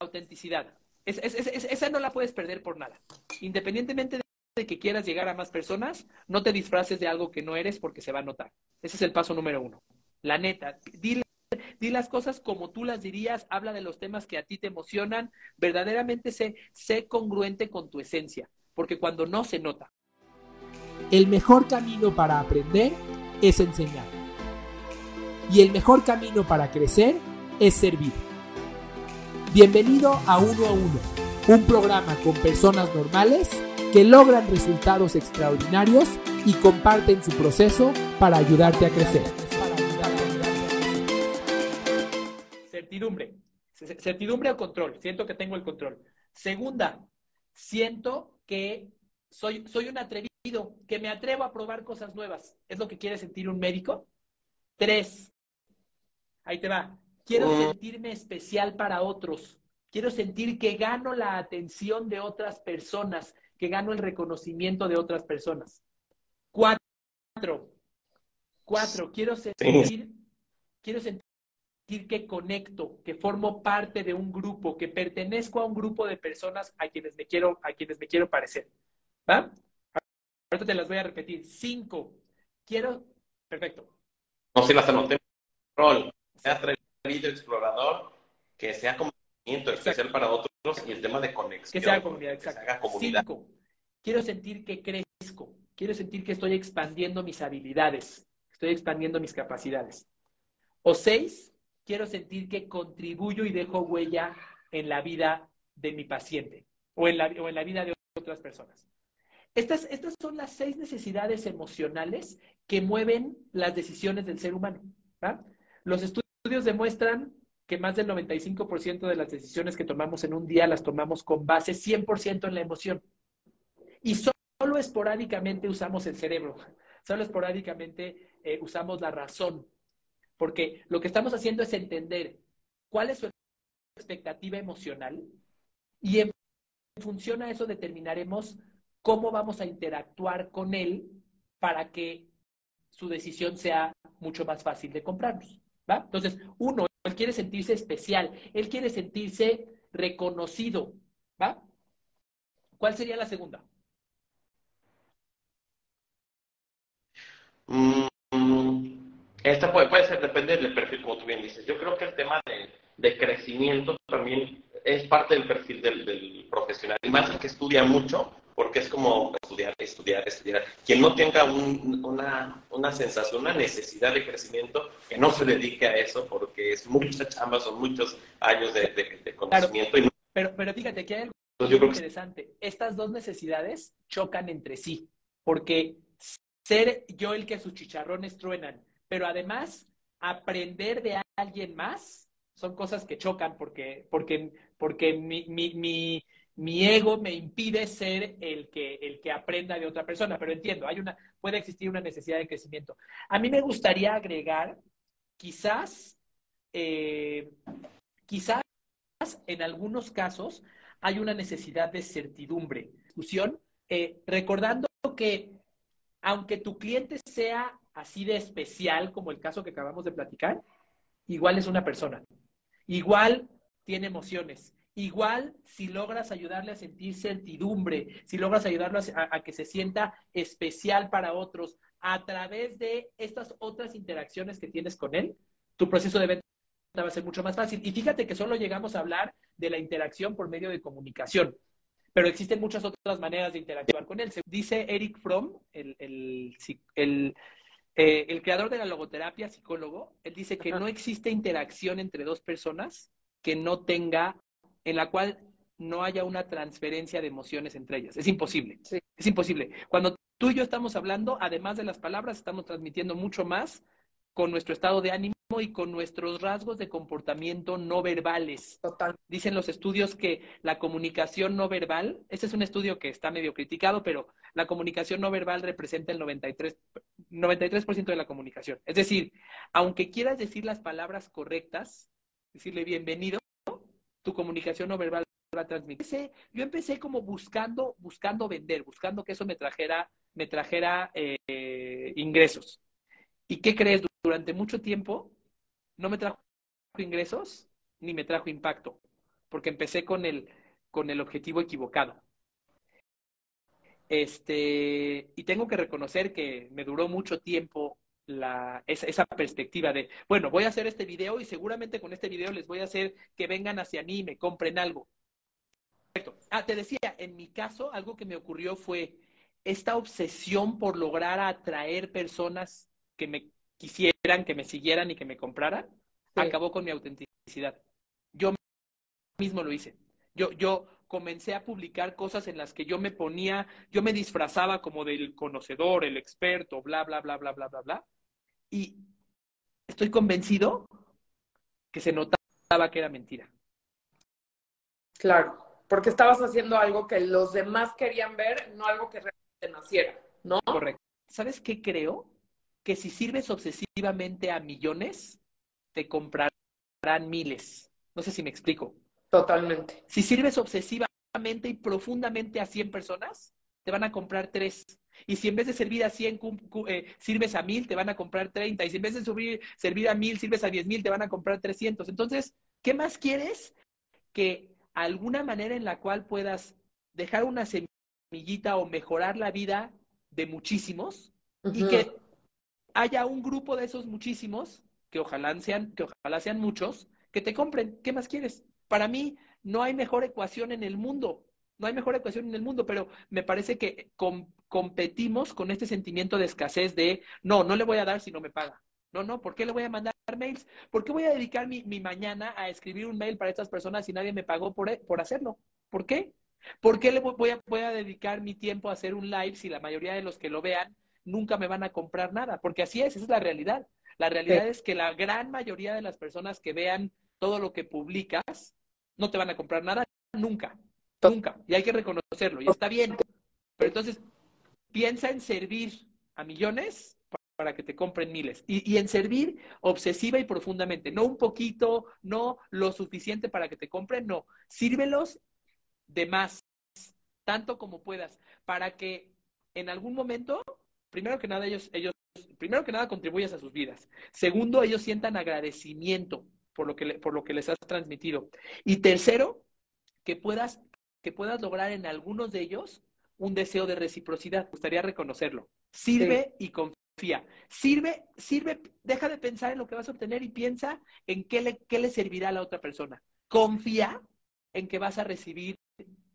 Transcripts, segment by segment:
autenticidad. esa no la puedes perder por nada. Independientemente de que quieras llegar a más personas, no te disfraces de algo que no eres porque se va a notar. Ese es el paso número uno. La neta, di, las cosas como tú las dirías, habla de los temas que a ti te emocionan, verdaderamente sé, sé congruente con tu esencia, porque cuando no se nota. El mejor camino para aprender es enseñar. Y el mejor camino para crecer es servir. Bienvenido a Uno a Uno, un programa con personas normales que logran resultados extraordinarios y comparten su proceso para ayudarte a crecer. Certidumbre. Certidumbre o control. Siento que tengo el control. Segunda, siento que soy, soy un atrevido, que me atrevo a probar cosas nuevas. ¿Es lo que quiere sentir un médico? Tres, ahí te va. Quiero sentirme especial para otros. Quiero sentir que gano la atención de otras personas, que gano el reconocimiento de otras personas. Cuatro. Cuatro. Quiero sentir, quiero sentir que conecto, que formo parte de un grupo, que pertenezco a un grupo de personas a quienes me quiero, a quienes me quiero parecer. ¿Va? Ahorita te las voy a repetir. Cinco. Quiero. Perfecto. No, si las anoté. Rol. Sea explorador, que sea conocimiento especial para otros y el tema de conexión. Que sea comunidad. Que haga comunidad. Cinco. Quiero sentir que crezco. Quiero sentir que estoy expandiendo mis habilidades. Estoy expandiendo mis capacidades. O seis, quiero sentir que contribuyo y dejo huella en la vida de mi paciente o en la, o en la vida de otras personas. Estas, estas son las seis necesidades emocionales que mueven las decisiones del ser humano. Los estudios demuestran que más del 95% de las decisiones que tomamos en un día las tomamos con base 100% en la emoción. Y solo esporádicamente usamos el cerebro, solo esporádicamente eh, usamos la razón, porque lo que estamos haciendo es entender cuál es su expectativa emocional y en función a eso determinaremos cómo vamos a interactuar con él para que su decisión sea mucho más fácil de comprarnos. ¿Va? Entonces, uno, él quiere sentirse especial, él quiere sentirse reconocido. ¿va? ¿Cuál sería la segunda? Mm, esta puede, puede ser, depende del perfil, como tú bien dices. Yo creo que el tema de, de crecimiento también es parte del perfil del, del profesional. Y más el que estudia mucho, porque es como estudiar, estudiar, estudiar. Quien no tenga una, una, sensación, una necesidad de crecimiento, que no se dedique a eso, porque es mucha chamba, son muchos años de, de, conocimiento. pero, pero fíjate que hay algo muy interesante. Estas dos necesidades chocan entre sí, porque ser yo el que sus chicharrones truenan, pero además aprender de alguien más, son cosas que chocan porque, porque, porque mi, mi, mi mi ego me impide ser el que, el que aprenda de otra persona, pero entiendo, hay una, puede existir una necesidad de crecimiento. A mí me gustaría agregar, quizás, eh, quizás en algunos casos hay una necesidad de certidumbre, discusión, eh, recordando que aunque tu cliente sea así de especial como el caso que acabamos de platicar, igual es una persona, igual tiene emociones, Igual, si logras ayudarle a sentir certidumbre, si logras ayudarlo a, que se sienta especial para otros a través de estas otras interacciones que tienes con él, tu proceso de venta va a ser mucho más fácil. Y fíjate que solo llegamos a hablar de la interacción por medio de comunicación, pero existen muchas otras maneras de interactuar con él. Dice Eric Fromm, el, el, eh, el creador de la logoterapia, psicólogo, él dice que no existe interacción entre dos personas que no tenga en la cual no haya una transferencia de emociones entre ellas. Es imposible. Es imposible. Cuando tú y yo estamos hablando, además de las palabras, estamos transmitiendo mucho más con nuestro estado de ánimo y con nuestros rasgos de comportamiento no verbales. Total. Dicen los estudios que la comunicación no verbal, ese es un estudio que está medio criticado, pero la comunicación no verbal representa el 93%, 93 de la comunicación. Es decir, aunque quieras decir las palabras correctas, decirle bienvenido, tu comunicación no verbal va a transmitir. Yo empecé como buscando, buscando vender, buscando que eso me trajera, me trajera eh, ingresos. ¿Y qué crees? Durante mucho tiempo no me trajo ingresos ni me trajo impacto. porque empecé con el, con el objetivo equivocado. Este, y tengo que reconocer que me duró mucho tiempo la, esa, esa, perspectiva de, bueno, voy a hacer este video y seguramente con este video les voy a hacer que vengan hacia mí y me compren algo. Ah, te decía, en mi caso, algo que me ocurrió fue esta obsesión por lograr atraer personas que me quisieran, que me siguieran y que me compraran, acabó con mi autenticidad. Yo mismo lo hice. Yo, yo comencé a publicar cosas en las que yo me ponía, yo me disfrazaba como del conocedor, el experto, bla, bla, bla, bla, bla, bla, bla. Y estoy convencido que se notaba que era mentira. Claro, porque estabas haciendo algo que los demás querían ver, no algo que realmente naciera, ¿no? Correcto. ¿Sabes qué creo? Que si sirves obsesivamente a millones, te comprarán miles. No sé si me explico. Totalmente. Si sirves obsesivamente y profundamente a 100 personas, te van a comprar 3. Y si en vez de servir a 100 eh, sirves a 1000, te van a comprar 30. Y si en vez de subir, servir a 1000 sirves a 10000, te van a comprar 300. Entonces, ¿qué más quieres? Que alguna manera en la cual puedas dejar una semillita o mejorar la vida de muchísimos y que haya un grupo de esos muchísimos, que ojalá sean, que ojalá sean muchos, que te compren. ¿Qué más quieres? Para mí no hay mejor ecuación en el mundo, no hay mejor ecuación en el mundo, pero me parece que competimos con este sentimiento de escasez de, no, no le voy a dar si no me paga. No, no, ¿por qué le voy a mandar mails? ¿Por qué voy a dedicar mi, mañana a escribir un mail para estas personas si nadie me pagó por, e, por hacerlo? ¿Por qué? ¿Por qué le voy a, voy a dedicar mi tiempo a hacer un live si la mayoría de los que lo vean nunca me van a comprar nada? Porque así es, esa es la realidad. La realidad es que la gran mayoría de las personas que vean todo lo que publicas, no te van a comprar nada nunca, nunca. Y hay que reconocerlo, y está bien. Pero entonces, piensa en servir a millones para que te compren miles. Y, en servir obsesiva y profundamente, no un poquito, no lo suficiente para que te compren, no. Sírvelos de más, tanto como puedas, para que en algún momento, primero que nada, ellos, ellos, primero que nada, contribuyas a sus vidas. Segundo, ellos sientan agradecimiento por lo que, por lo que les has transmitido. Y tercero, que puedas, que puedas lograr en algunos de ellos un deseo de reciprocidad. Me gustaría reconocerlo. Sirve y confía. Sirve, sirve, deja de pensar en lo que vas a obtener y piensa en qué le, qué le servirá a la otra persona. Confía en que vas a recibir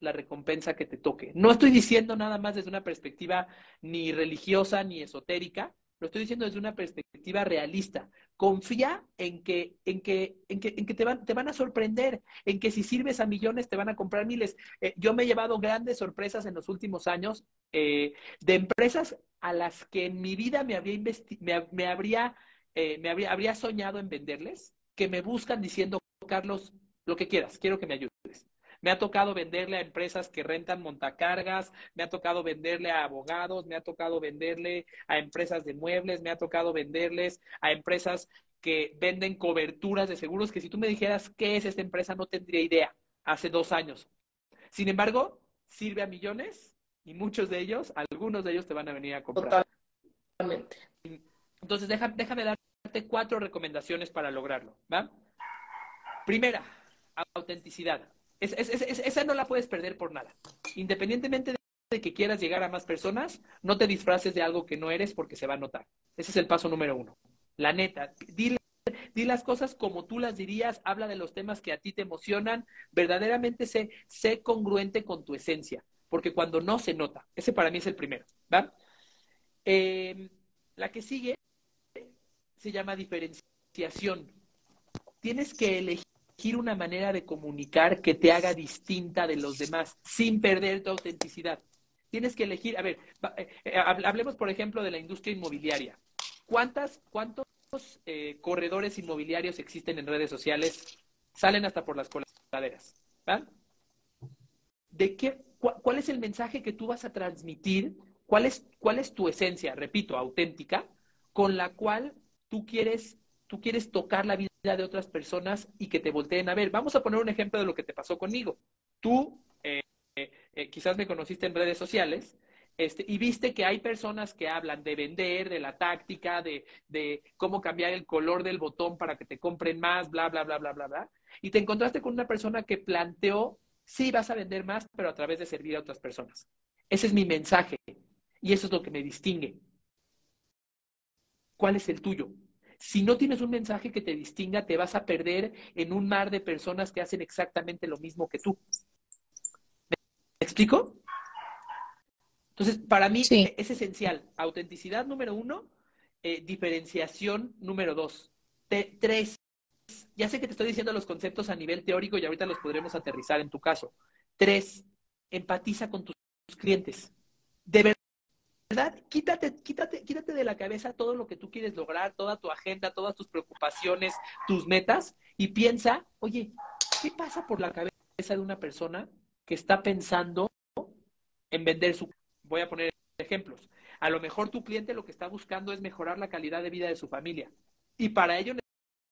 la recompensa que te toque. No estoy diciendo nada más desde una perspectiva ni religiosa ni esotérica, lo estoy diciendo desde una perspectiva realista. Confía en que, en que, en que, en que te, van, te van a sorprender, en que si sirves a millones te van a comprar miles. Eh, yo me he llevado grandes sorpresas en los últimos años eh, de empresas a las que en mi vida me habría, me, me, habría, eh, me habría, habría soñado en venderles, que me buscan diciendo, Carlos, lo que quieras, quiero que me ayudes. Me ha tocado venderle a empresas que rentan montacargas, me ha tocado venderle a abogados, me ha tocado venderle a empresas de muebles, me ha tocado venderles a empresas que venden coberturas de seguros, que si tú me dijeras qué es esta empresa no tendría idea hace dos años. Sin embargo, sirve a millones y muchos de ellos, algunos de ellos te van a venir a comprar. Totalmente. Entonces, déjame, déjame darte cuatro recomendaciones para lograrlo. ¿va? Primera, autenticidad esa no la puedes perder por nada. Independientemente de que quieras llegar a más personas, no te disfraces de algo que no eres porque se va a notar. Ese es el paso número uno. La neta, di, las cosas como tú las dirías, habla de los temas que a ti te emocionan, verdaderamente sé, sé congruente con tu esencia, porque cuando no se nota, ese para mí es el primero. ¿va? Em, la que sigue se llama diferenciación. Tienes que elegir una manera de comunicar que te haga distinta de los demás, sin perder tu autenticidad. Tienes que elegir, a ver, eh, eh, hablemos por ejemplo de la industria inmobiliaria. ¿Cuántas, ¿Cuántos eh, corredores inmobiliarios existen en redes sociales? Salen hasta por las coladeras. ¿De qué, ¿Cuál es el mensaje que tú vas a transmitir? ¿Cuál es, ¿Cuál es tu esencia, repito, auténtica, con la cual tú quieres, tú quieres tocar la vida de otras personas y que te volteen a ver. Vamos a poner un ejemplo de lo que te pasó conmigo. Tú eh, eh, quizás me conociste en redes sociales este, y viste que hay personas que hablan de vender, de la táctica, de, de, cómo cambiar el color del botón para que te compren más, bla, bla, bla, bla, bla, bla. Y te encontraste con una persona que planteó, sí, vas a vender más, pero a través de servir a otras personas. Ese es mi mensaje. Y eso es lo que me distingue. ¿Cuál es el tuyo? Si no tienes un mensaje que te distinga, te vas a perder en un mar de personas que hacen exactamente lo mismo que tú. ¿Me explico? Entonces, para mí es esencial. Autenticidad número uno, eh, diferenciación número dos. tres, ya sé que te estoy diciendo los conceptos a nivel teórico y ahorita los podremos aterrizar en tu caso. Tres, empatiza con tus clientes. De verdad, quítate, quítate, quítate de la cabeza todo lo que tú quieres lograr, toda tu agenda, todas tus preocupaciones, tus metas y piensa, oye, ¿qué pasa por la cabeza de una persona que está pensando en vender su... Voy a poner ejemplos. A lo mejor tu cliente lo que está buscando es mejorar la calidad de vida de su familia. Y para ello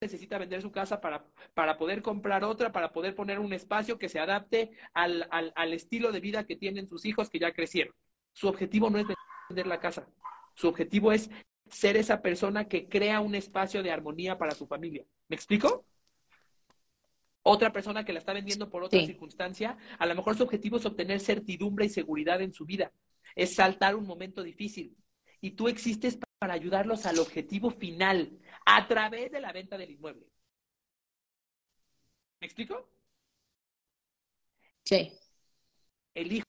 necesita vender su casa para, para poder comprar otra, para poder poner un espacio que se adapte al, al, al estilo de vida que tienen sus hijos que ya crecieron. Su objetivo no es vender la casa. Su objetivo es ser esa persona que crea un espacio de armonía para su familia. ¿Me explico? Otra persona que la está vendiendo por otra circunstancia, a lo mejor su objetivo es obtener certidumbre y seguridad en su vida. Es saltar un momento difícil. Y tú existes para ayudarlos al objetivo final a través de la venta del inmueble. ¿Me explico? Sí. Elijo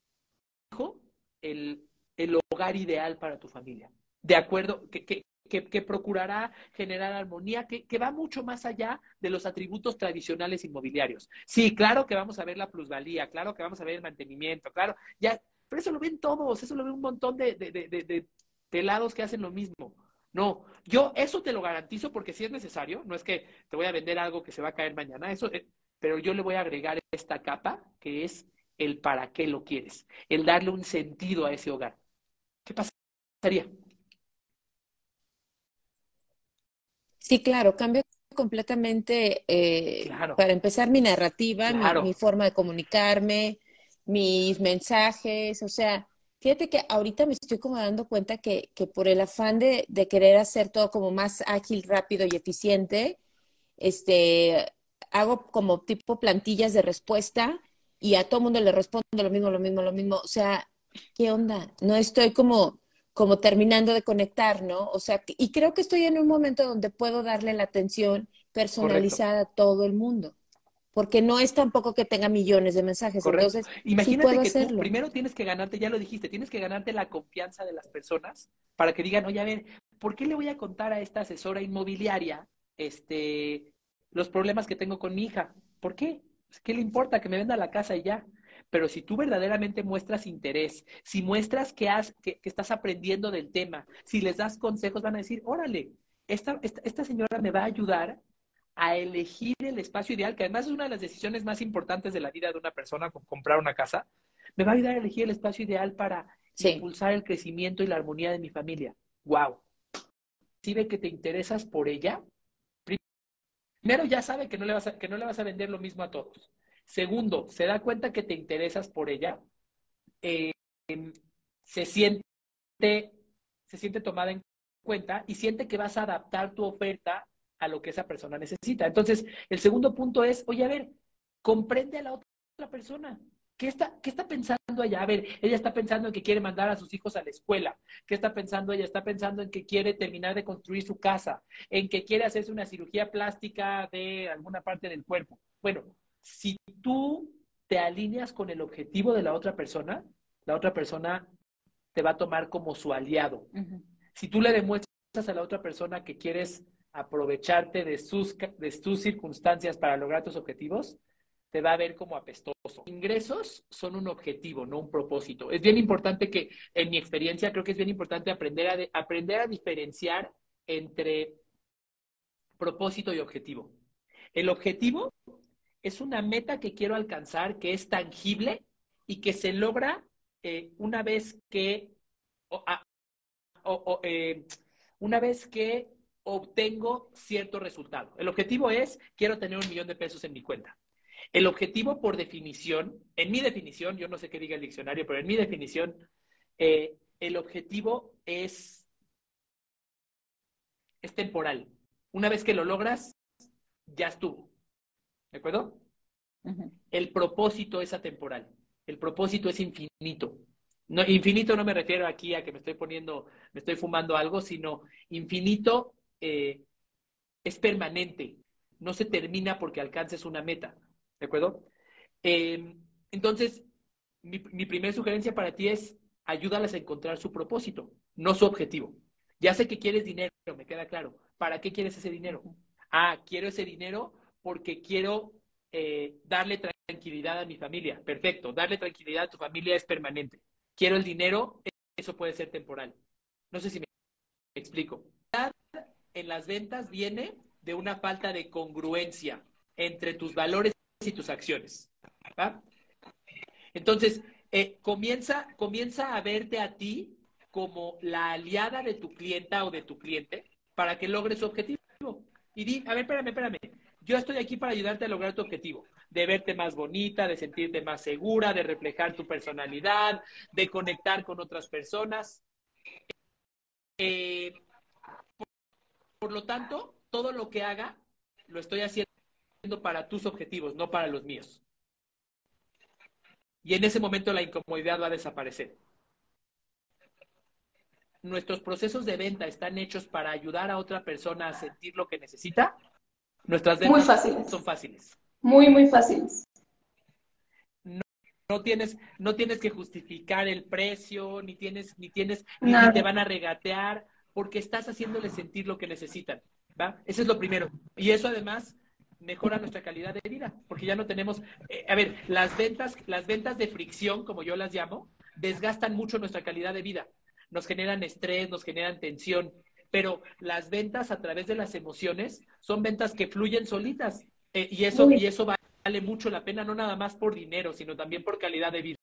el, el hogar ideal para tu familia. De acuerdo, que, que, que, procurará generar armonía, que, que, va mucho más allá de los atributos tradicionales inmobiliarios. Sí, claro que vamos a ver la plusvalía, claro que vamos a ver el mantenimiento, claro, ya, pero eso lo ven todos, eso lo ven un montón de, de, de, pelados que hacen lo mismo. No, yo eso te lo garantizo porque si es necesario, no es que te voy a vender algo que se va a caer mañana, eso, eh, pero yo le voy a agregar esta capa que es el para qué lo quieres, el darle un sentido a ese hogar. ¿Qué pasaría? Sí, claro, cambio completamente, eh, para empezar, mi narrativa, mi, forma de comunicarme, mis mensajes, o sea, Fíjate que ahorita me estoy como dando cuenta que, que por el afán de, de, querer hacer todo como más ágil, rápido y eficiente, este, hago como tipo plantillas de respuesta y a todo mundo le respondo lo mismo, lo mismo, lo mismo. O sea, ¿qué onda? No estoy como, como terminando de conectar, ¿no? O sea, y creo que estoy en un momento donde puedo darle la atención personalizada a todo el mundo porque no es tampoco que tenga millones de mensajes. Entonces, imagínate que tú primero tienes que ganarte, ya lo dijiste, tienes que ganarte la confianza de las personas para que digan, oye, a ver, ¿por qué le voy a contar a esta asesora inmobiliaria este, los problemas que tengo con mi hija? ¿Por qué? ¿Qué le importa? Que me venda la casa y ya. Pero si tú verdaderamente muestras interés, si muestras que, has, que, estás aprendiendo del tema, si les das consejos, van a decir, órale, esta, esta, esta señora me va a ayudar a elegir el espacio ideal, que además es una de las decisiones más importantes de la vida de una persona, comprar una casa, me va a ayudar a elegir el espacio ideal para impulsar el crecimiento y la armonía de mi familia. ¡Wow! Si ve que te interesas por ella, primero ya sabe que no le vas a, que no le vas a vender lo mismo a todos. Segundo, se da cuenta que te interesas por ella, eh, se siente, se siente tomada en cuenta y siente que vas a adaptar tu oferta a lo que esa persona necesita. Entonces, el segundo punto es, oye, a ver, comprende a la otra persona. ¿Qué está, ¿Qué está pensando ella? A ver, ella está pensando en que quiere mandar a sus hijos a la escuela. ¿Qué está pensando ella? Está pensando en que quiere terminar de construir su casa, en que quiere hacerse una cirugía plástica de alguna parte del cuerpo. Bueno, si tú te alineas con el objetivo de la otra persona, la otra persona te va a tomar como su aliado. Si tú le demuestras a la otra persona que quieres aprovecharte de sus, de tus circunstancias para lograr tus objetivos, te va a ver como apestoso. Ingresos son un objetivo, no un propósito. Es bien importante que, en mi experiencia, creo que es bien importante aprender a, aprender a diferenciar entre propósito y objetivo. El objetivo es una meta que quiero alcanzar, que es tangible y que se logra eh, una vez que, eh, una vez que obtengo cierto resultado. El objetivo es, quiero tener un millón de pesos en mi cuenta. El objetivo, por definición, en mi definición, yo no sé qué diga el diccionario, pero en mi definición, eh, el objetivo es, es temporal. Una vez que lo logras, ya estuvo. ¿De acuerdo? El propósito es atemporal. El propósito es infinito. No, infinito no me refiero aquí a que me estoy poniendo, me estoy fumando algo, sino infinito eh, es permanente. No se termina porque alcances una meta. ¿De acuerdo? Em, entonces, mi, mi primera sugerencia para ti es ayúdalas a encontrar su propósito, no su objetivo. Ya sé que quieres dinero, me queda claro. ¿Para qué quieres ese dinero? Ah, quiero ese dinero porque quiero eh, darle tranquilidad a mi familia. Perfecto, darle tranquilidad a tu familia es permanente. Quiero el dinero, eso puede ser temporal. No sé si me explico. En las ventas viene de una falta de congruencia entre tus valores y tus acciones. Entonces, eh, comienza, comienza a verte a ti como la aliada de tu clienta o de tu cliente para que logres su objetivo. Y di, a ver, espérame, espérame. Yo estoy aquí para ayudarte a lograr tu objetivo, de verte más bonita, de sentirte más segura, de reflejar tu personalidad, de conectar con otras personas. Eh, por, lo tanto, todo lo que haga, lo estoy haciendo para tus objetivos, no para los míos. Y en ese momento la incomodidad va a desaparecer. Nuestros procesos de venta están hechos para ayudar a otra persona a sentir lo que necesita Nuestras ventas muy fáciles. son fáciles. Muy, muy fáciles. No, tienes, no tienes que justificar el precio, ni tienes, ni tienes, ni, te van a regatear, porque estás haciéndoles sentir lo que necesitan. ¿va? Eso es lo primero. Y eso además mejora nuestra calidad de vida, porque ya no tenemos, eh, a ver, las ventas, las ventas de fricción, como yo las llamo, desgastan mucho nuestra calidad de vida. Nos generan estrés, nos generan tensión pero las ventas a través de las emociones son ventas que fluyen solitas. Eh, y, eso, y eso vale mucho la pena, no nada más por dinero, sino también por calidad de vida.